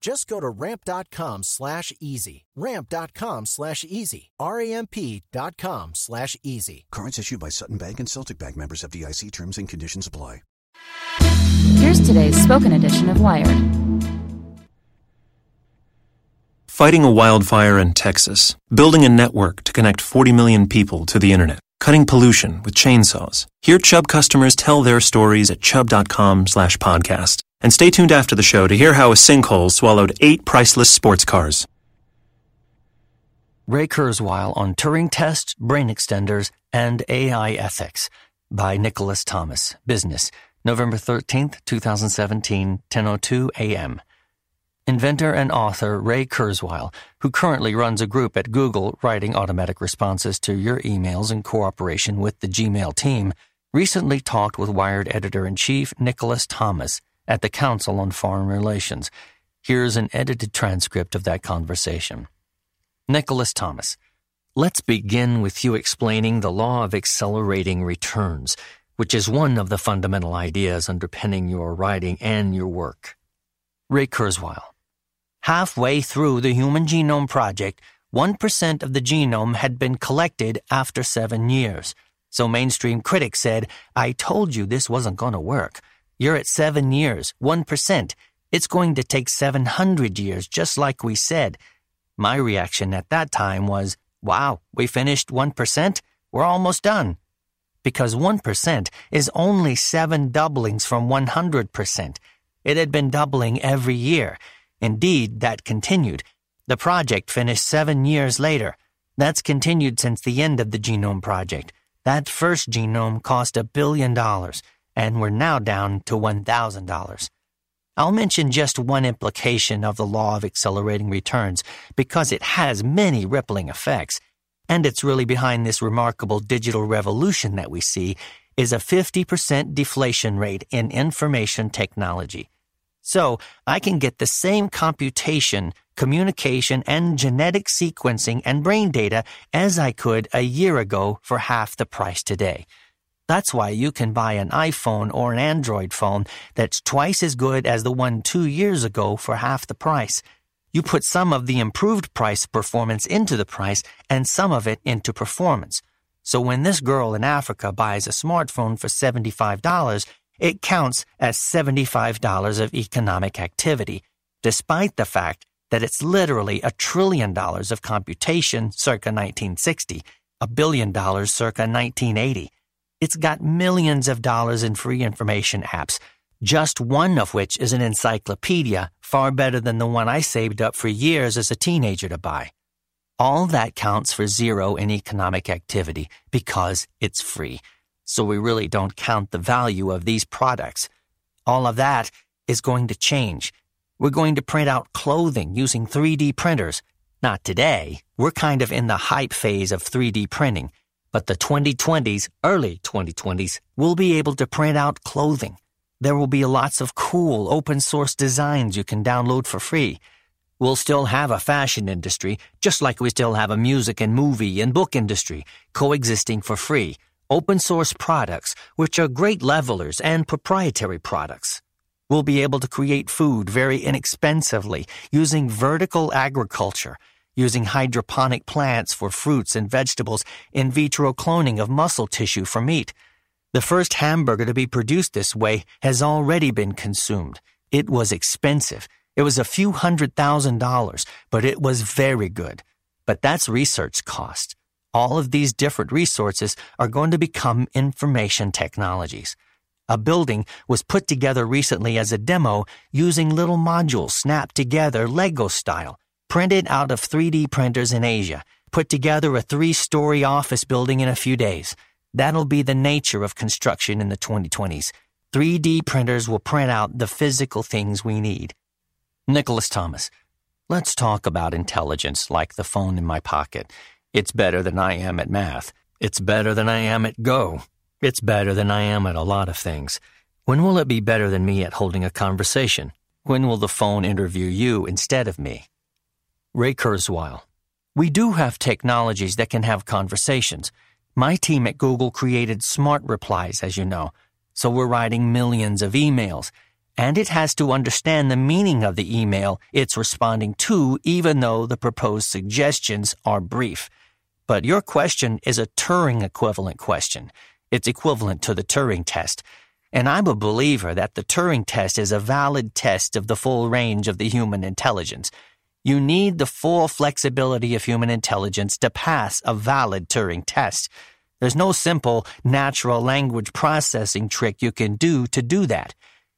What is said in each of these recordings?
Just go to ramp.com slash easy. Ramp.com slash easy. R-A-M-P dot com slash easy. Cards issued by Sutton Bank and Celtic Bank members of DIC terms and conditions apply. Here's today's spoken edition of Wired. Fighting a wildfire in Texas, building a network to connect 40 million people to the internet, cutting pollution with chainsaws. Hear Chubb customers tell their stories at chubb.com slash podcast. And stay tuned after the show to hear how a sinkhole swallowed eight priceless sports cars. Ray Kurzweil on Turing Tests, Brain Extenders, and AI Ethics by Nicholas Thompson, Business, November 13th, 2017, 10.02 a.m. Inventor and author Ray Kurzweil, who currently runs a group at Google writing automatic responses to your emails in cooperation with the Gmail team, recently talked with Wired editor-in-chief Nicholas Thompson at the Council on Foreign Relations. Here's an edited transcript of that conversation. Nicholas Thompson. Let's begin with you explaining the law of accelerating returns, which is one of the fundamental ideas underpinning your writing and your work. Ray Kurzweil. Halfway through the Human Genome Project, 1% of the genome had been collected after seven years. So mainstream critics said, I told you this wasn't going to work. You're at seven years, 1%. It's going to take 700 years, just like we said. My reaction at that time was, wow, we finished 1%? We're almost done. Because 1% is only seven doublings from 100%. It had been doubling every year. Indeed, that continued. The project finished seven years later. That's continued since the end of the Genome Project. That first genome cost a billion dollars, and we're now down to $1,000. I'll mention just one implication of the law of accelerating returns because it has many rippling effects, and it's really behind this remarkable digital revolution that we see is a 50% deflation rate in information technology. So I can get the same computation, communication, and genetic sequencing and brain data as I could a year ago for half the price today. That's why you can buy an iPhone or an Android phone that's twice as good as the one two years ago for half the price. You put some of the improved price performance into the price and some of it into performance. So when this girl in Africa buys a smartphone for $75, it counts as $75 of economic activity, despite the fact that it's literally a trillion dollars of computation circa 1960, a billion dollars circa 1980. It's got millions of dollars in free information apps, just one of which is an encyclopedia, far better than the one I saved up for years as a teenager to buy. All that counts for zero in economic activity because it's free so we really don't count the value of these products. All of that is going to change. We're going to print out clothing using 3D printers. Not today. We're kind of in the hype phase of 3D printing. But the 2020s, early 2020s, will be able to print out clothing. There will be lots of cool open source designs you can download for free. We'll still have a fashion industry, just like we still have a music and movie and book industry, coexisting for free. Open source products, which are great levelers and proprietary products. We'll be able to create food very inexpensively using vertical agriculture, using hydroponic plants for fruits and vegetables, in vitro cloning of muscle tissue for meat. The first hamburger to be produced this way has already been consumed. It was expensive. It was a few hundred thousand dollars, but it was very good. But that's research cost. All of these different resources are going to become information technologies. A building was put together recently as a demo using little modules snapped together Lego style, printed out of 3D printers in Asia, put together a three story office building in a few days. That'll be the nature of construction in the 2020s. 3D printers will print out the physical things we need. Nicholas Thompson, let's talk about intelligence like the phone in my pocket. It's better than I am at math. It's better than I am at Go. It's better than I am at a lot of things. When will it be better than me at holding a conversation? When will the phone interview you instead of me? Ray Kurzweil. We do have technologies that can have conversations. My team at Google created smart replies, as you know, so we're writing millions of emails. And it has to understand the meaning of the email it's responding to, even though the proposed suggestions are brief. But your question is a Turing equivalent question. It's equivalent to the Turing test. And I'm a believer that the Turing test is a valid test of the full range of the human intelligence. You need the full flexibility of human intelligence to pass a valid Turing test. There's no simple natural language processing trick you can do to do that.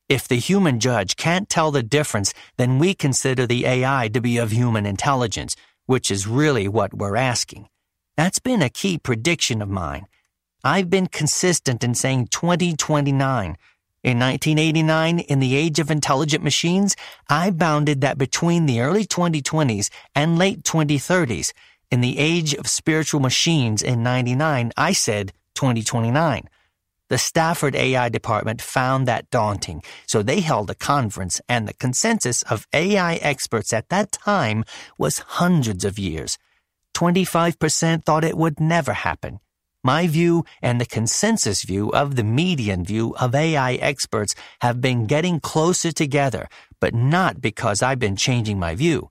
If the human judge can't tell the difference, then we consider the AI to be of human intelligence, which is really what we're asking. That's been a key prediction of mine. I've been consistent in saying 2029. In 1989, in the age of intelligent machines, I bounded that between the early 2020s and late 2030s. In the age of spiritual machines in 99, I said 2029. The Stanford AI department found that daunting, so they held a conference, and the consensus of AI experts at that time was hundreds of years. 25% thought it would never happen. My view and the consensus view of the median view of AI experts have been getting closer together, but not because I've been changing my view.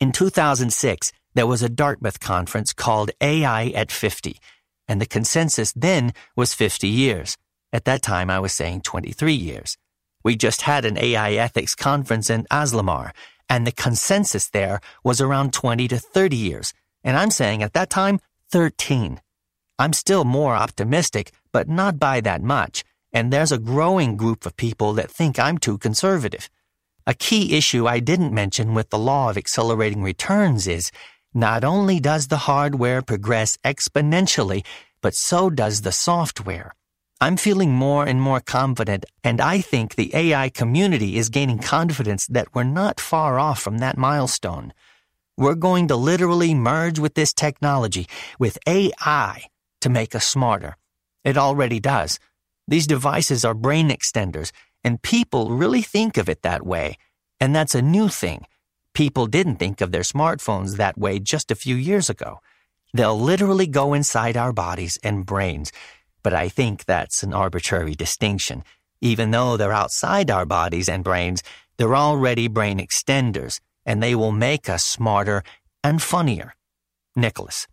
In 2006, there was a Dartmouth conference called AI at 50, and the consensus then was 50 years. At that time, I was saying 23 years. We just had an AI ethics conference in Asilomar, and the consensus there was around 20 to 30 years, and I'm saying at that time, 13. I'm still more optimistic, but not by that much, and there's a growing group of people that think I'm too conservative. A key issue I didn't mention with the law of accelerating returns is not only does the hardware progress exponentially, but so does the software. I'm feeling more and more confident, and I think the AI community is gaining confidence that we're not far off from that milestone. We're going to literally merge with this technology, with AI, to make us smarter. It already does. These devices are brain extenders, and people really think of it that way. And that's a new thing. People didn't think of their smartphones that way just a few years ago. They'll literally go inside our bodies and brains. But I think that's an arbitrary distinction. Even though they're outside our bodies and brains, they're already brain extenders, and they will make us smarter and funnier. Nicholas.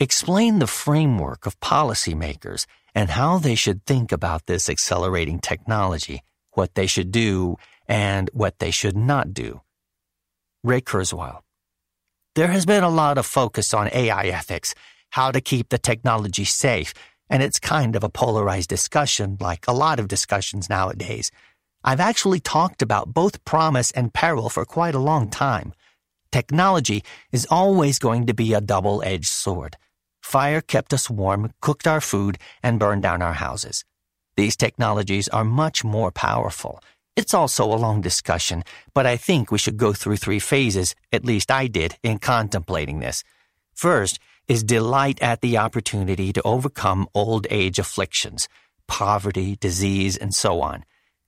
Explain the framework of policymakers and how they should think about this accelerating technology, what they should do, and what they should not do. Ray Kurzweil. There has been a lot of focus on AI ethics, how to keep the technology safe, and it's kind of a polarized discussion, like a lot of discussions nowadays. I've actually talked about both promise and peril for quite a long time. Technology is always going to be a double edged sword. Fire kept us warm, cooked our food, and burned down our houses. These technologies are much more powerful. It's also a long discussion, but I think we should go through three phases, at least I did, in contemplating this. First, is delight at the opportunity to overcome old age afflictions, poverty, disease, and so on.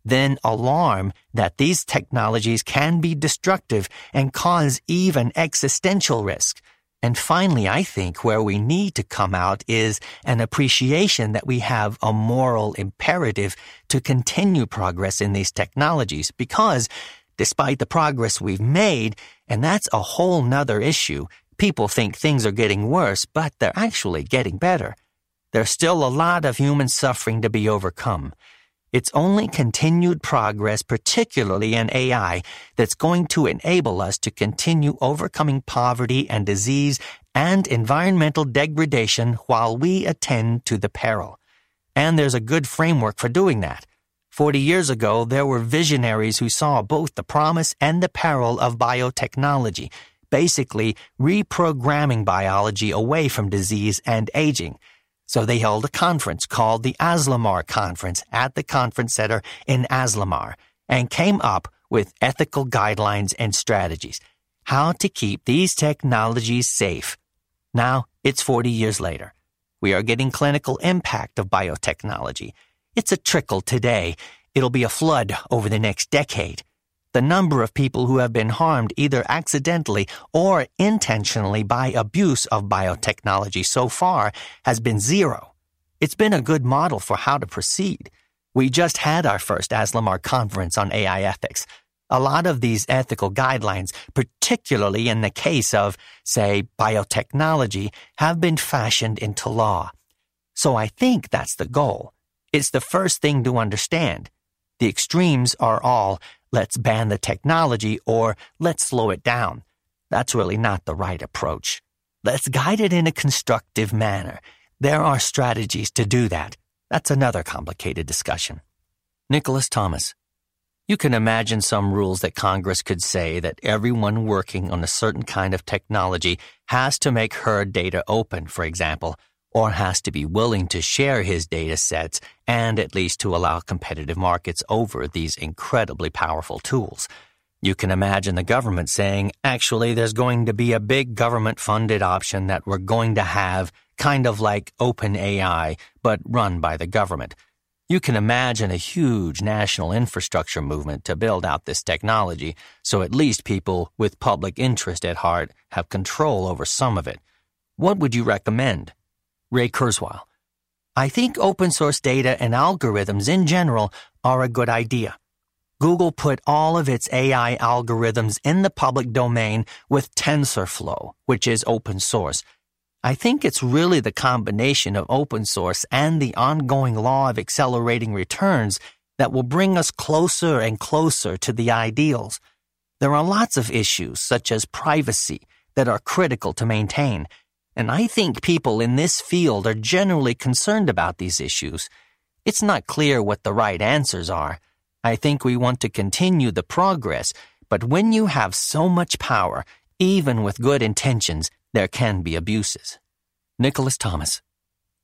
Then alarm that these technologies can be destructive and cause even existential risk. And finally, I think where we need to come out is an appreciation that we have a moral imperative to continue progress in these technologies because despite the progress we've made, and that's a whole nother issue, people think things are getting worse, but they're actually getting better. There's still a lot of human suffering to be overcome. It's only continued progress, particularly in AI, that's going to enable us to continue overcoming poverty and disease and environmental degradation while we attend to the peril. And there's a good framework for doing that. Forty years ago, there were visionaries who saw both the promise and the peril of biotechnology, basically reprogramming biology away from disease and aging. So they held a conference called the Asilomar Conference at the conference center in Asilomar and came up with ethical guidelines and strategies, how to keep these technologies safe. Now, it's 40 years later. We are getting clinical impact of biotechnology it's a trickle today. It'll be a flood over the next decade. The number of people who have been harmed either accidentally or intentionally by abuse of biotechnology so far has been zero. It's been a good model for how to proceed. We just had our first Asilomar conference on AI ethics. A lot of these ethical guidelines, particularly in the case of, say, biotechnology, have been fashioned into law. So I think that's the goal. It's the first thing to understand. The extremes are all let's ban the technology or let's slow it down. That's really not the right approach. Let's guide it in a constructive manner. There are strategies to do that. That's another complicated discussion. Nicholas Thompson. You can imagine some rules that Congress could say that everyone working on a certain kind of technology has to make her data open, for example, or has to be willing to share his data sets and at least to allow competitive markets over these incredibly powerful tools. You can imagine the government saying, actually, there's going to be a big government funded option that we're going to have, kind of like OpenAI, but run by the government. You can imagine a huge national infrastructure movement to build out this technology, so at least people with public interest at heart have control over some of it. What would you recommend? Ray Kurzweil. I think open source data and algorithms in general are a good idea. Google put all of its AI algorithms in the public domain with TensorFlow, which is open source. I think it's really the combination of open source and the ongoing law of accelerating returns that will bring us closer and closer to the ideals. There are lots of issues, such as privacy, that are critical to maintain, and I think people in this field are generally concerned about these issues. It's not clear what the right answers are. I think we want to continue the progress, but when you have so much power, even with good intentions, there can be abuses. Nicholas Thompson.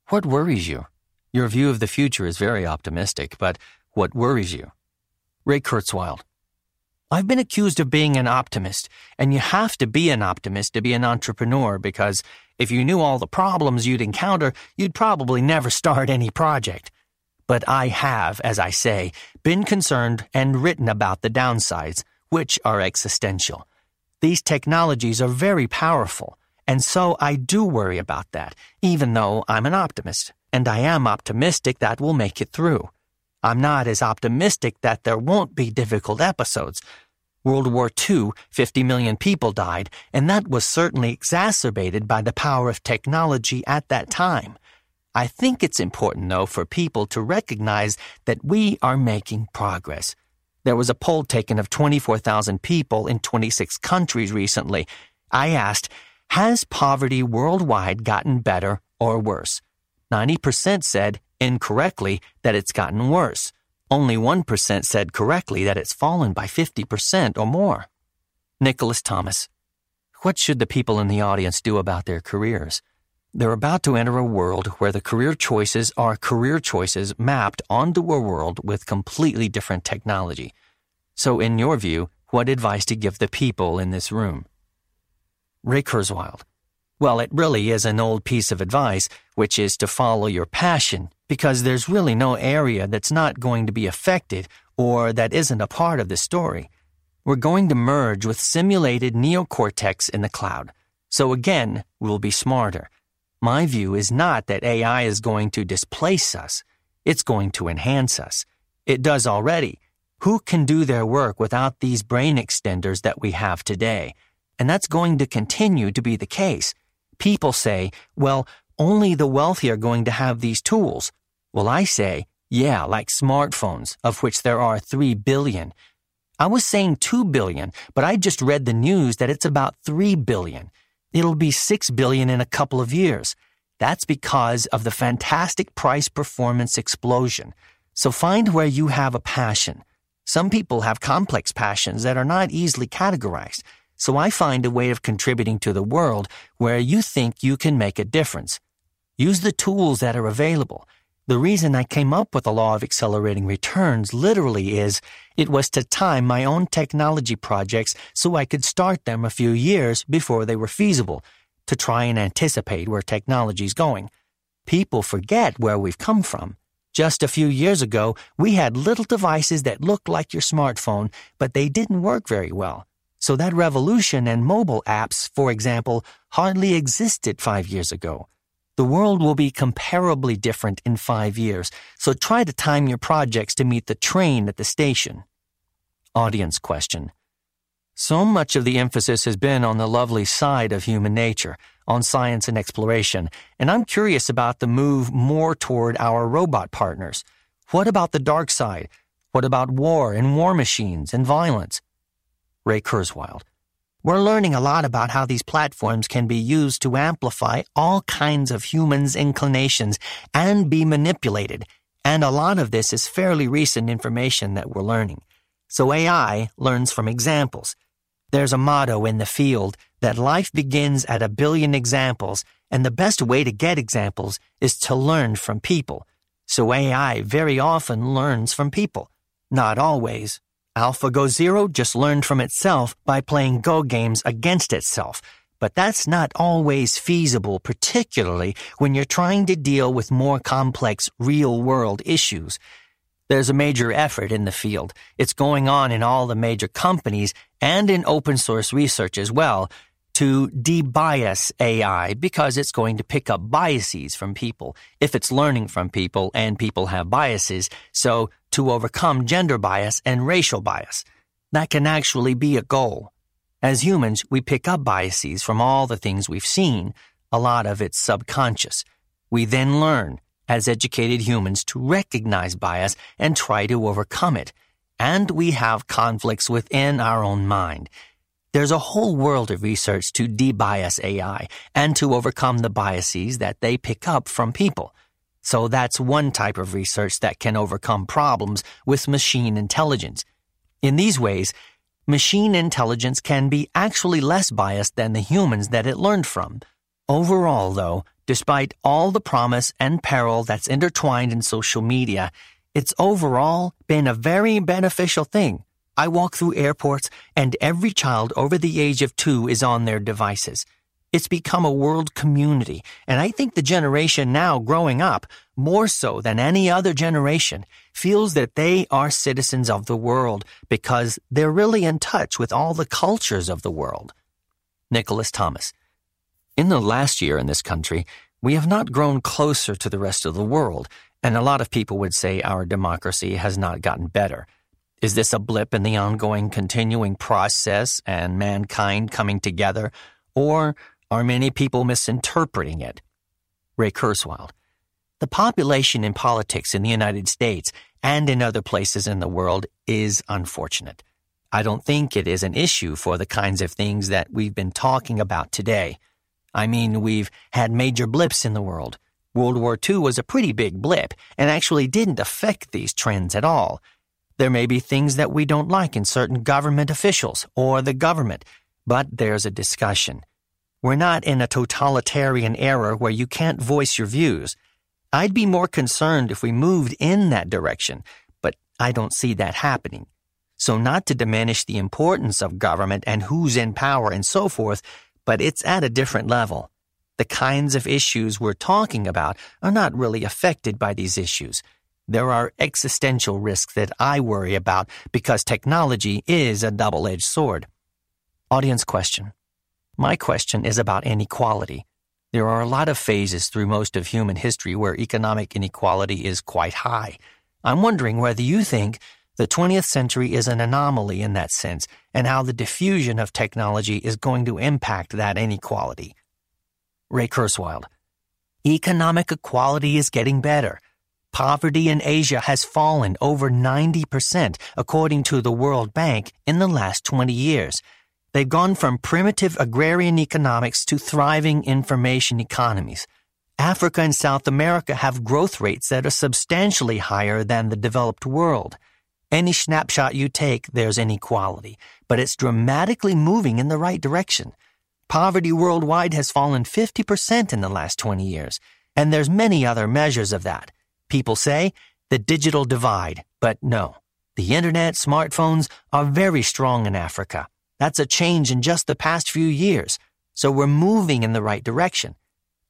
What worries you? Your view of the future is very optimistic, but what worries you? Ray Kurzweil. I've been accused of being an optimist, and you have to be an optimist to be an entrepreneur because if you knew all the problems you'd encounter, you'd probably never start any project. But I have, as I say, been concerned and written about the downsides, which are existential. These technologies are very powerful, and so I do worry about that, even though I'm an optimist, and I am optimistic that we'll make it through. I'm not as optimistic that there won't be difficult episodes, World War II, 50 million people died, and that was certainly exacerbated by the power of technology at that time. I think it's important, though, for people to recognize that we are making progress. There was a poll taken of 24,000 people in 26 countries recently. I asked, Has poverty worldwide gotten better or worse? 90% said, incorrectly, that it's gotten worse. Only 1% said correctly that it's fallen by 50% or more. Nicholas Thompson. What should the people in the audience do about their careers? They're about to enter a world where the career choices are career choices mapped onto a world with completely different technology. So, in your view, what advice to give the people in this room? Ray Kurzweil. Well, it really is an old piece of advice, which is to follow your passion, because there's really no area that's not going to be affected or that isn't a part of the story. We're going to merge with simulated neocortex in the cloud. So again, we'll be smarter. My view is not that AI is going to displace us. It's going to enhance us. It does already. Who can do their work without these brain extenders that we have today? And that's going to continue to be the case. People say, well, only the wealthy are going to have these tools. Well, I say, yeah, like smartphones, of which there are 3 billion. I was saying 2 billion, but I just read the news that it's about 3 billion. It'll be 6 billion in a couple of years. That's because of the fantastic price performance explosion. So find where you have a passion. Some people have complex passions that are not easily categorized, so I find a way of contributing to the world where you think you can make a difference. Use the tools that are available. The reason I came up with the law of accelerating returns literally is it was to time my own technology projects so I could start them a few years before they were feasible, to try and anticipate where technology is going. People forget where we've come from. Just a few years ago, we had little devices that looked like your smartphone, but they didn't work very well. So that revolution and mobile apps, for example, hardly existed five years ago. The world will be comparably different in five years, so try to time your projects to meet the train at the station. Audience question. So much of the emphasis has been on the lovely side of human nature, on science and exploration, and I'm curious about the move more toward our robot partners. What about the dark side? What about war and war machines and violence? Ray Kurzweil. We're learning a lot about how these platforms can be used to amplify all kinds of humans' inclinations and be manipulated, and a lot of this is fairly recent information that we're learning. So AI learns from examples. There's a motto in the field that life begins at a billion examples, and the best way to get examples is to learn from people. So AI very often learns from people. Not always. AlphaGo Zero just learned from itself by playing Go games against itself. But that's not always feasible, particularly when you're trying to deal with more complex real world issues. There's a major effort in the field. It's going on in all the major companies and in open source research as well to debias AI because it's going to pick up biases from people if it's learning from people and people have biases. So to overcome gender bias and racial bias, that can actually be a goal. As humans, we pick up biases from all the things we've seen. A lot of it's subconscious. We then learn as educated humans to recognize bias and try to overcome it. And we have conflicts within our own mind. There's a whole world of research to debias AI and to overcome the biases that they pick up from people. So that's one type of research that can overcome problems with machine intelligence. In these ways, machine intelligence can be actually less biased than the humans that it learned from. Overall, though, Despite all the promise and peril that's intertwined in social media, it's overall been a very beneficial thing. I walk through airports and every child over the age of two is on their devices. It's become a world community, and I think the generation now growing up, more so than any other generation, feels that they are citizens of the world because they're really in touch with all the cultures of the world. Nicholas Thompson. In the last year in this country, we have not grown closer to the rest of the world, and a lot of people would say our democracy has not gotten better. Is this a blip in the ongoing continuing process and mankind coming together, or are many people misinterpreting it? Ray Kurzweil. The population in politics in the United States and in other places in the world is unfortunate. I don't think it is an issue for the kinds of things that we've been talking about today. I mean, we've had major blips in the world. World War II was a pretty big blip and actually didn't affect these trends at all. There may be things that we don't like in certain government officials or the government, but there's a discussion. We're not in a totalitarian era where you can't voice your views. I'd be more concerned if we moved in that direction, but I don't see that happening. So, not to diminish the importance of government and who's in power and so forth, but it's at a different level. The kinds of issues we're talking about are not really affected by these issues. There are existential risks that I worry about because technology is a double edged sword. Audience question. My question is about inequality. There are a lot of phases through most of human history where economic inequality is quite high. I'm wondering whether you think the 20th century is an anomaly in that sense and how the diffusion of technology is going to impact that inequality. Ray Kurzweil. Economic equality is getting better. Poverty in Asia has fallen over 90%, according to the World Bank, in the last 20 years. They've gone from primitive agrarian economics to thriving information economies. Africa and South America have growth rates that are substantially higher than the developed world. Any snapshot you take, there's inequality, but it's dramatically moving in the right direction. Poverty worldwide has fallen 50% in the last 20 years, and there's many other measures of that. People say the digital divide, but no. The internet, smartphones are very strong in Africa. That's a change in just the past few years. So we're moving in the right direction.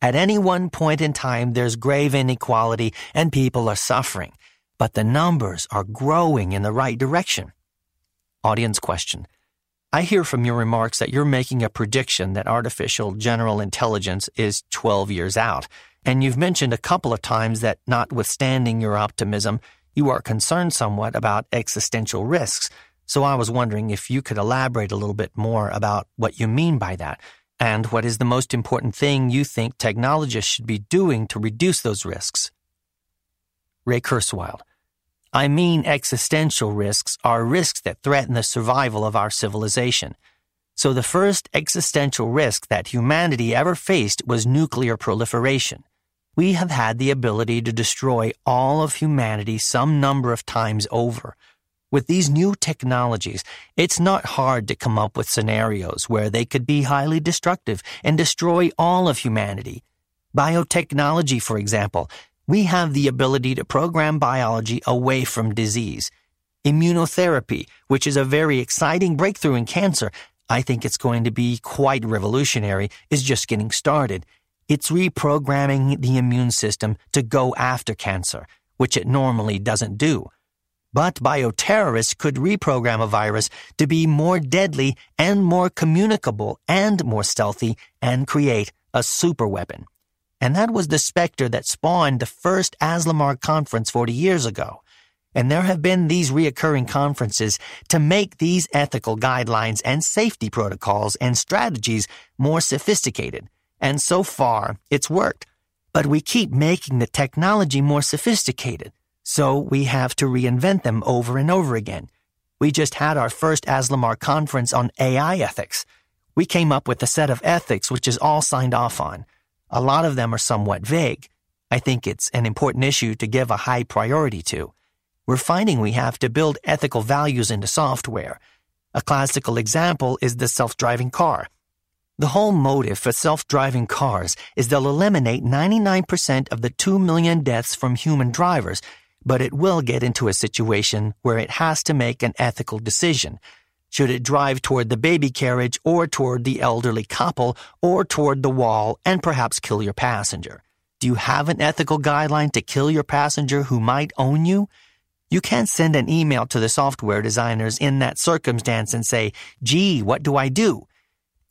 At any one point in time, there's grave inequality and people are suffering, but the numbers are growing in the right direction. Audience question. I hear from your remarks that you're making a prediction that artificial general intelligence is 12 years out, and you've mentioned a couple of times that notwithstanding your optimism, you are concerned somewhat about existential risks. So I was wondering if you could elaborate a little bit more about what you mean by that, and what is the most important thing you think technologists should be doing to reduce those risks. Ray Kurzweil. I mean, existential risks are risks that threaten the survival of our civilization. So the first existential risk that humanity ever faced was nuclear proliferation. We have had the ability to destroy all of humanity some number of times over. With these new technologies, it's not hard to come up with scenarios where they could be highly destructive and destroy all of humanity. Biotechnology, for example, we have the ability to program biology away from disease. Immunotherapy, which is a very exciting breakthrough in cancer, I think it's going to be quite revolutionary, is just getting started. It's reprogramming the immune system to go after cancer, which it normally doesn't do. But bioterrorists could reprogram a virus to be more deadly and more communicable and more stealthy and create a superweapon. And that was the specter that spawned the first Asilomar conference 40 years ago. And there have been these reoccurring conferences to make these ethical guidelines and safety protocols and strategies more sophisticated. And so far, it's worked. But we keep making the technology more sophisticated. So we have to reinvent them over and over again. We just had our first Asilomar conference on AI ethics. We came up with a set of ethics which is all signed off on. A lot of them are somewhat vague. I think it's an important issue to give a high priority to. We're finding we have to build ethical values into software. A classical example is the self-driving car. The whole motive for self-driving cars is they'll eliminate 99% of the 2 million deaths from human drivers, but it will get into a situation where it has to make an ethical decision. Should it drive toward the baby carriage or toward the elderly couple or toward the wall and perhaps kill your passenger? Do you have an ethical guideline to kill your passenger who might own you? You can't send an email to the software designers in that circumstance and say, gee, what do I do?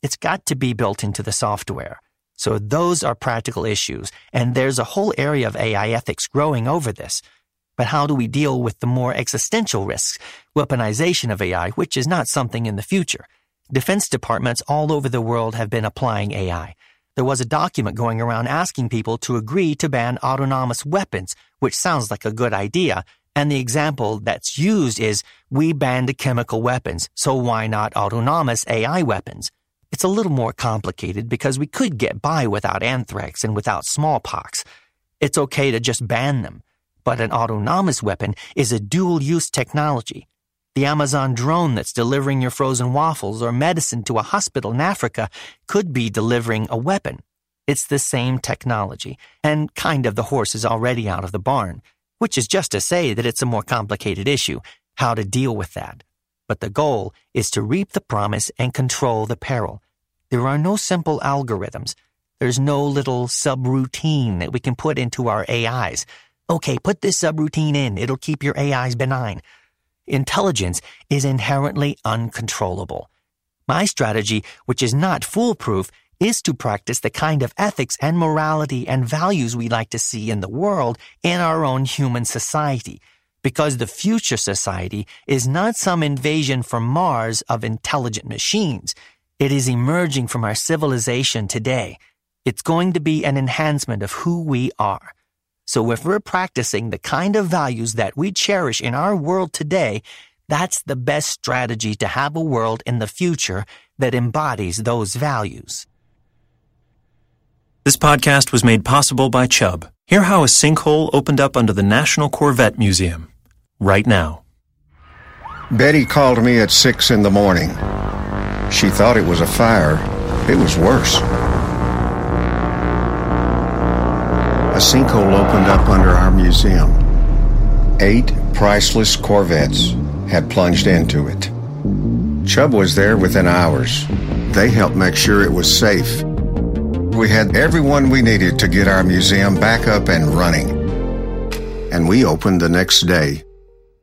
It's got to be built into the software. So those are practical issues, and there's a whole area of AI ethics growing over this. But how do we deal with the more existential risks, weaponization of AI, which is not something in the future? Defense departments all over the world have been applying AI. There was a document going around asking people to agree to ban autonomous weapons, which sounds like a good idea. And the example that's used is we banned chemical weapons, so why not autonomous AI weapons? It's a little more complicated because we could get by without anthrax and without smallpox. It's okay to just ban them. But an autonomous weapon is a dual use technology. The Amazon drone that's delivering your frozen waffles or medicine to a hospital in Africa could be delivering a weapon. It's the same technology, and kind of the horse is already out of the barn, which is just to say that it's a more complicated issue, how to deal with that. But the goal is to reap the promise and control the peril. There are no simple algorithms. There's no little subroutine that we can put into our AIs. Okay, put this subroutine in. It'll keep your AIs benign. Intelligence is inherently uncontrollable. My strategy, which is not foolproof, is to practice the kind of ethics and morality and values we like to see in the world in our own human society. Because the future society is not some invasion from Mars of intelligent machines. It is emerging from our civilization today. It's going to be an enhancement of who we are. So if we're practicing the kind of values that we cherish in our world today, that's the best strategy to have a world in the future that embodies those values. This podcast was made possible by Chubb. Hear how a sinkhole opened up under the National Corvette Museum. Right now. Betty called me at six in the morning. She thought it was a fire. It was worse. Sinkhole opened up under our museum. Eight priceless Corvettes had plunged into it. Chubb was there within hours. They helped make sure it was safe. We had everyone we needed to get our museum back up and running. And we opened the next day.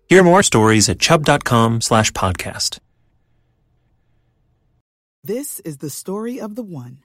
Hear more stories at chubb.com slash podcast. This is the story of the one.